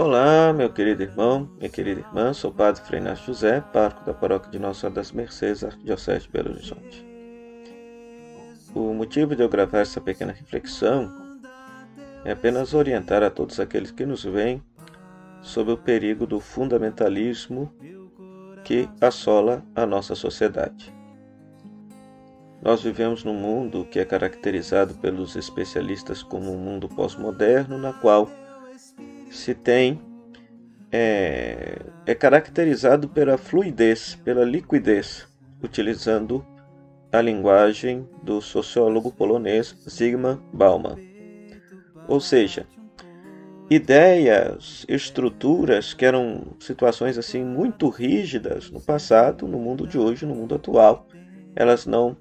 Olá, meu querido irmão, minha querida irmã, sou o Padre Frei José, pároco da paróquia de Nossa Senhora das Mercês, Arquidiocese de Belo Horizonte. O motivo de eu gravar essa pequena reflexão é apenas orientar a todos aqueles que nos veem sobre o perigo do fundamentalismo que assola a nossa sociedade. Nós vivemos num mundo que é caracterizado pelos especialistas como um mundo pós-moderno, na qual se tem é, é caracterizado pela fluidez, pela liquidez, utilizando a linguagem do sociólogo polonês Zygmunt Bauman. Ou seja, ideias, estruturas que eram situações assim muito rígidas no passado, no mundo de hoje, no mundo atual, elas não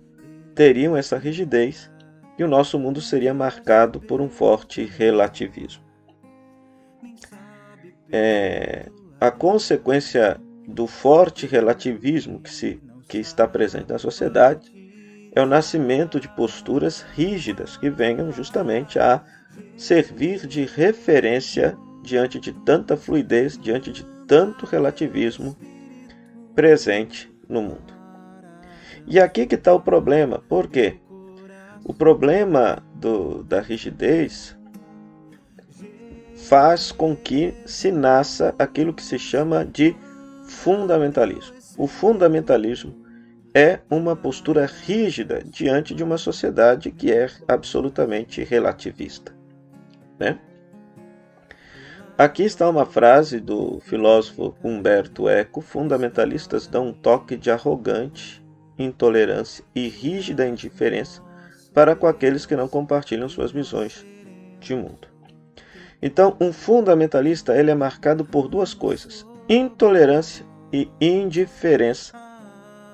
teriam essa rigidez e o nosso mundo seria marcado por um forte relativismo. É, a consequência do forte relativismo que, se, que está presente na sociedade é o nascimento de posturas rígidas que venham justamente a servir de referência diante de tanta fluidez, diante de tanto relativismo presente no mundo. E aqui que está o problema. Por quê? O problema do, da rigidez faz com que se nasça aquilo que se chama de fundamentalismo. O fundamentalismo é uma postura rígida diante de uma sociedade que é absolutamente relativista. Né? Aqui está uma frase do filósofo Humberto Eco: fundamentalistas dão um toque de arrogante intolerância e rígida indiferença para com aqueles que não compartilham suas visões de mundo. Então, um fundamentalista ele é marcado por duas coisas: intolerância e indiferença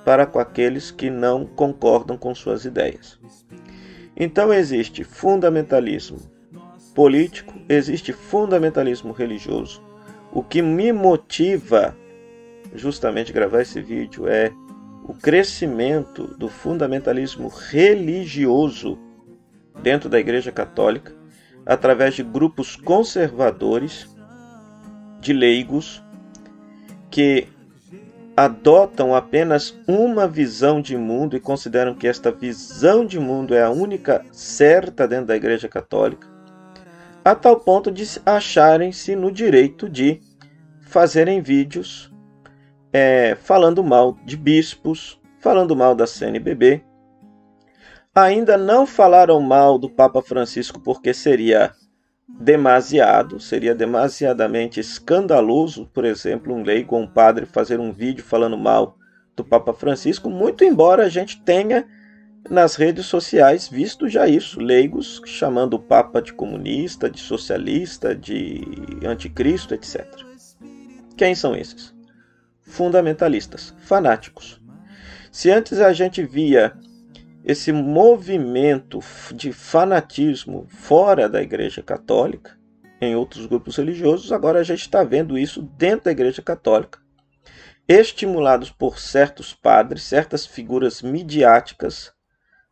para com aqueles que não concordam com suas ideias. Então existe fundamentalismo político, existe fundamentalismo religioso. O que me motiva justamente gravar esse vídeo é o crescimento do fundamentalismo religioso dentro da Igreja Católica, através de grupos conservadores, de leigos, que adotam apenas uma visão de mundo e consideram que esta visão de mundo é a única certa dentro da Igreja Católica, a tal ponto de acharem-se no direito de fazerem vídeos é, falando mal de bispos, falando mal da CNBB. Ainda não falaram mal do Papa Francisco porque seria demasiado, seria demasiadamente escandaloso, por exemplo, um leigo ou um padre fazer um vídeo falando mal do Papa Francisco, muito embora a gente tenha nas redes sociais visto já isso, leigos chamando o Papa de comunista, de socialista, de anticristo, etc. Quem são esses? fundamentalistas, fanáticos. Se antes a gente via esse movimento de fanatismo fora da Igreja Católica, em outros grupos religiosos, agora a gente está vendo isso dentro da Igreja Católica, estimulados por certos padres, certas figuras midiáticas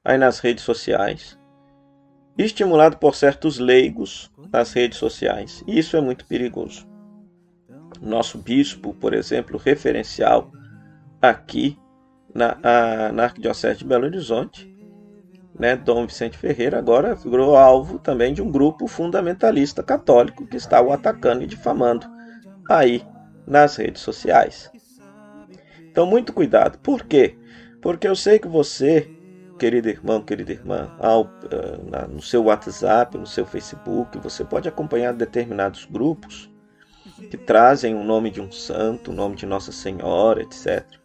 aí nas redes sociais, estimulado por certos leigos nas redes sociais. E isso é muito perigoso nosso bispo, por exemplo, referencial aqui na, a, na Arquidiocese de Belo Horizonte, né, Dom Vicente Ferreira, agora virou alvo também de um grupo fundamentalista católico que está o atacando e difamando aí nas redes sociais. Então, muito cuidado. Por quê? Porque eu sei que você, querido irmão, querida irmã, ao, uh, no seu WhatsApp, no seu Facebook, você pode acompanhar determinados grupos que trazem o nome de um santo, o nome de Nossa Senhora, etc.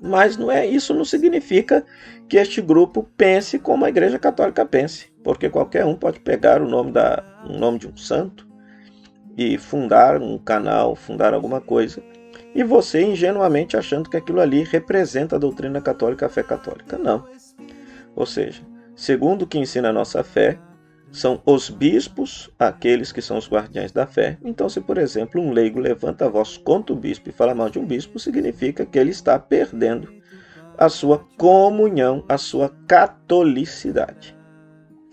Mas não é isso não significa que este grupo pense como a Igreja Católica pense, porque qualquer um pode pegar o nome da um nome de um santo e fundar um canal, fundar alguma coisa, e você ingenuamente achando que aquilo ali representa a doutrina católica, a fé católica. Não. Ou seja, segundo o que ensina a nossa fé, são os bispos aqueles que são os guardiães da fé. Então, se por exemplo um leigo levanta a voz contra o bispo e fala mal de um bispo, significa que ele está perdendo a sua comunhão, a sua catolicidade.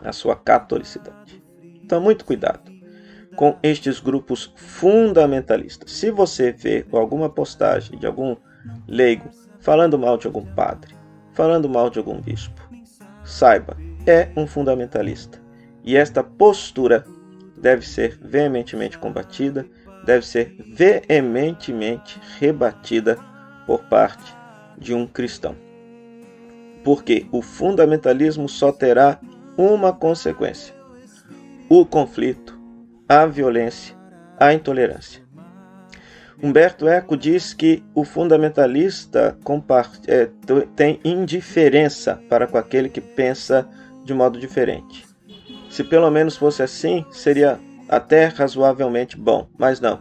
A sua catolicidade. Então, muito cuidado. com estes grupos fundamentalistas. Se você vê alguma postagem de algum leigo falando mal de algum padre, falando mal de algum bispo, saiba, é um fundamentalista. E esta postura deve ser veementemente combatida, deve ser veementemente rebatida por parte de um cristão. Porque o fundamentalismo só terá uma consequência: o conflito, a violência, a intolerância. Humberto Eco diz que o fundamentalista é, tem indiferença para com aquele que pensa de modo diferente. Se pelo menos fosse assim, seria até razoavelmente bom, mas não.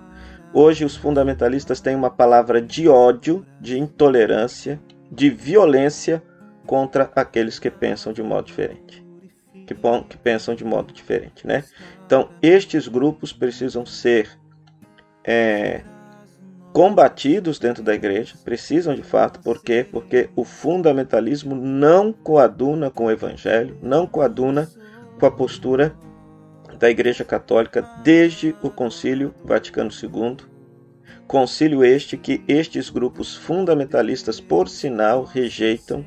Hoje os fundamentalistas têm uma palavra de ódio, de intolerância, de violência contra aqueles que pensam de modo diferente. Que, que pensam de modo diferente, né? Então, estes grupos precisam ser é, combatidos dentro da igreja, precisam de fato, por quê? Porque o fundamentalismo não coaduna com o evangelho, não coaduna com a postura da Igreja Católica desde o Concílio Vaticano II. Concílio este que estes grupos fundamentalistas, por sinal, rejeitam,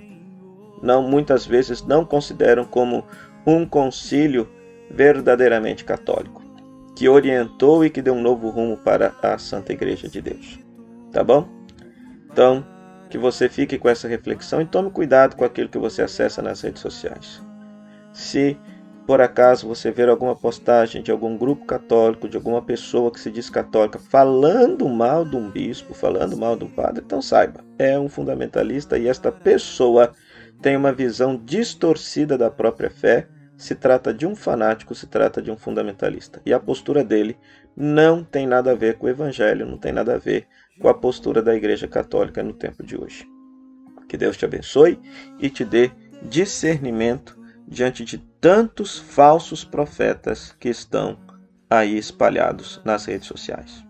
não muitas vezes não consideram como um concílio verdadeiramente católico, que orientou e que deu um novo rumo para a Santa Igreja de Deus. Tá bom? Então, que você fique com essa reflexão e tome cuidado com aquilo que você acessa nas redes sociais. Se por acaso você ver alguma postagem de algum grupo católico, de alguma pessoa que se diz católica, falando mal de um bispo, falando mal de um padre, então saiba, é um fundamentalista e esta pessoa tem uma visão distorcida da própria fé. Se trata de um fanático, se trata de um fundamentalista. E a postura dele não tem nada a ver com o evangelho, não tem nada a ver com a postura da Igreja Católica no tempo de hoje. Que Deus te abençoe e te dê discernimento diante de tantos falsos profetas que estão aí espalhados nas redes sociais.